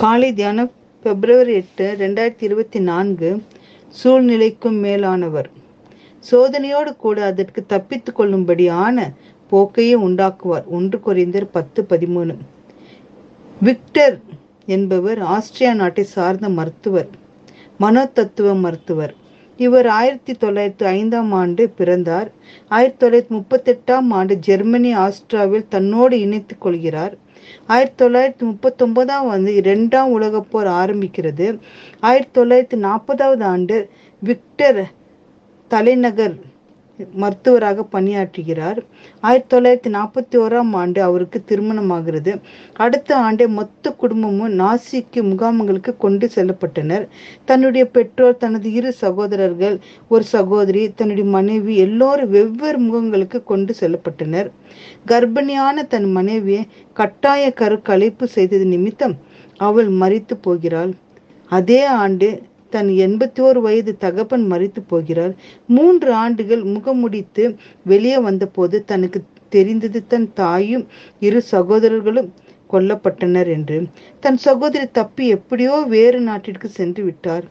காலை தியானம் பிப்ரவரி எட்டு ரெண்டாயிரத்தி இருபத்தி நான்கு சூழ்நிலைக்கும் மேலானவர். சோதனையோடு கூட அதற்கு தப்பித்து கொள்ளும்படியான போக்கையே உண்டாக்குவார். ஒன்று குறைந்தர் பத்து பதிமூணு. விக்டர் என்பவர் ஆஸ்திரியா நாட்டை சார்ந்த மருத்துவர் மனோதத்துவ மருத்துவர். இவர் ஆயிரத்தி தொள்ளாயிரத்தி ஐந்தாம் ஆண்டு பிறந்தார். ஆயிரத்தி தொள்ளாயிரத்தி முப்பத்தி எட்டாம் ஆண்டு ஜெர்மனி ஆஸ்திராவில் தன்னோடு இணைத்துக் கொள்கிறார். ஆயிரத்தி தொள்ளாயிரத்தி முப்பத்தி ஒன்பதாம் ஆண்டு இரண்டாம் உலகப் போர் ஆரம்பிக்கிறது. ஆயிரத்தி தொள்ளாயிரத்தி நாற்பதாவது ஆண்டு விக்டர் தலைநகர் மருத்துவராக பணியாற்றுகிறார். ஆயிரத்தி தொள்ளாயிரத்தி நாற்பத்தி ஓராம் ஆண்டு அவருக்கு திருமணமாகிறது. அடுத்த ஆண்டே மொத்த குடும்பமும் நாசிக்கு முகாம்களுக்கு கொண்டு செல்லப்பட்டனர். தன்னுடைய பெற்றோர் தனது இரு சகோதரர்கள் ஒரு சகோதரி தன்னுடைய மனைவி எல்லோரும் வெவ்வேறு முகங்களுக்கு கொண்டு செல்லப்பட்டனர். கர்ப்பிணியான தன் மனைவியை கட்டாய கரு கலைப்பு செய்தது நிமித்தம் அவள் மறித்து போகிறாள். அதே ஆண்டு தன் எண்பத்தி ஓரு வயது தகப்பன் மறித்து போகிறார். மூன்று ஆண்டுகள் முகமுடித்து வெளியே வந்தபோது தனக்கு தெரிந்தது தன் தாயும் இரு சகோதரர்களும் கொல்லப்பட்டனர் என்று. தன் சகோதரி தப்பி எப்படியோ வேறு நாட்டிற்கு சென்று விட்டார்.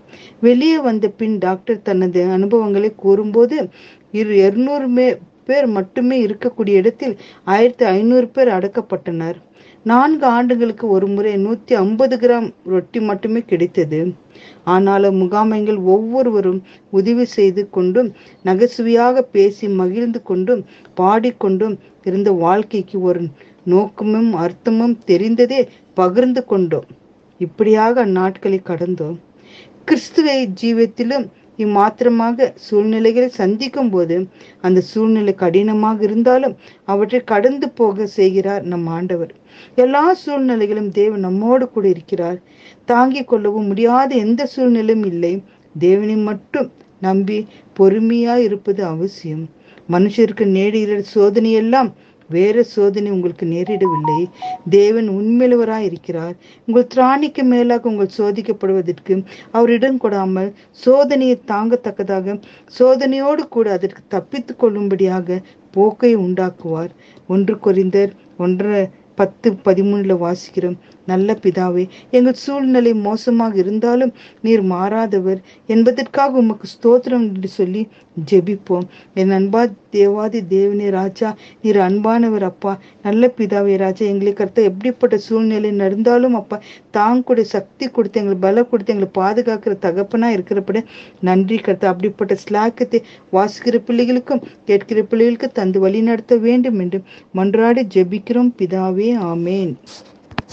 வெளியே வந்த பின் டாக்டர் தனது அனுபவங்களை கூறும்போது இரு இருநூறு பேர் மட்டுமே இருக்கக்கூடிய இடத்தில் ஆயிரத்தி ஐநூறு பேர் அடக்கப்பட்டனர். நான்கு ஆண்டுகளுக்கு ஒரு முறை நூத்தி ஐம்பது கிராம் ரொட்டி மட்டுமே கிடைத்தது. ஆனாலும் முகாமைகள் ஒவ்வொருவரும் உதவி செய்து கொண்டும் நகைச்சுவையாக பேசி மகிழ்ந்து கொண்டும் பாடிக்கொண்டும் இருந்த வாழ்க்கைக்கு ஒரு நோக்கமும் அர்த்தமும் தெரிந்ததே பகிர்ந்து கொண்டோம். இப்படியாக அந்நாட்களை கடந்தோம். கிறிஸ்துவை ஜீவத்திலும் இம்மாத்திரமாக சூழ்நிலைகளை சந்திக்கும் போது அந்த சூழ்நிலை கடினமாக இருந்தாலும் அவற்றை கடந்து போக செய்கிறார் நம் ஆண்டவர். எல்லா சூழ்நிலைகளும் தேவன் நம்மோடு கூட இருக்கிறார். தாங்கிக் கொள்ளவும் முடியாத எந்த சூழ்நிலையும் இல்லை. தேவனை மட்டும் நம்பி பொறுமையா இருப்பது அவசியம். மனுஷருக்கு நேடுகிற சோதனையெல்லாம் வேறு சோதனை உங்களுக்கு நேரிடவில்லை. தேவன் உண்மையிலவராய் இருக்கிறார் உங்கள் திராணிக்கு மேலாக உங்கள் சோதிக்கப்படுவதற்கு அவரிடம் கொடாமல் சோதனையை தாங்கத்தக்கதாக சோதனையோடு கூட அதற்கு தப்பித்து கொள்ளும்படியாக போக்கை உண்டாக்குவார். ஒன்று குறைந்தர் ஒன்றரை பத்து பதிமூணுல வாசிக்கிறோம். நல்ல பிதாவே எங்கள் சூழ்நிலை மோசமாக இருந்தாலும் நீர் மாறாதவர் என்பதற்காக உமக்கு ஸ்தோத்திரம் என்று சொல்லி ஜெபிப்போம். என் அன்பா தேவாதி தேவனே ராஜா நீர் அன்பானவர் அப்பா நல்ல பிதாவே ராஜா எங்களை கருத்த எப்படிப்பட்ட சூழ்நிலை நடந்தாலும் அப்பா தாங்க கூட சக்தி கொடுத்து எங்களுக்கு பல கொடுத்து எங்களை பாதுகாக்கிற தகப்பனா இருக்கிறப்பட நன்றி கருத்த. அப்படிப்பட்ட ஸ்லாக்கத்தை வாசிக்கிற பிள்ளைகளுக்கும் கேட்கிற பிள்ளைகளுக்கு தந்து வழி நடத்த வேண்டும் என்று மன்றாடி ஜெபிக்கிறோம். பிதாவே ஆமேன்.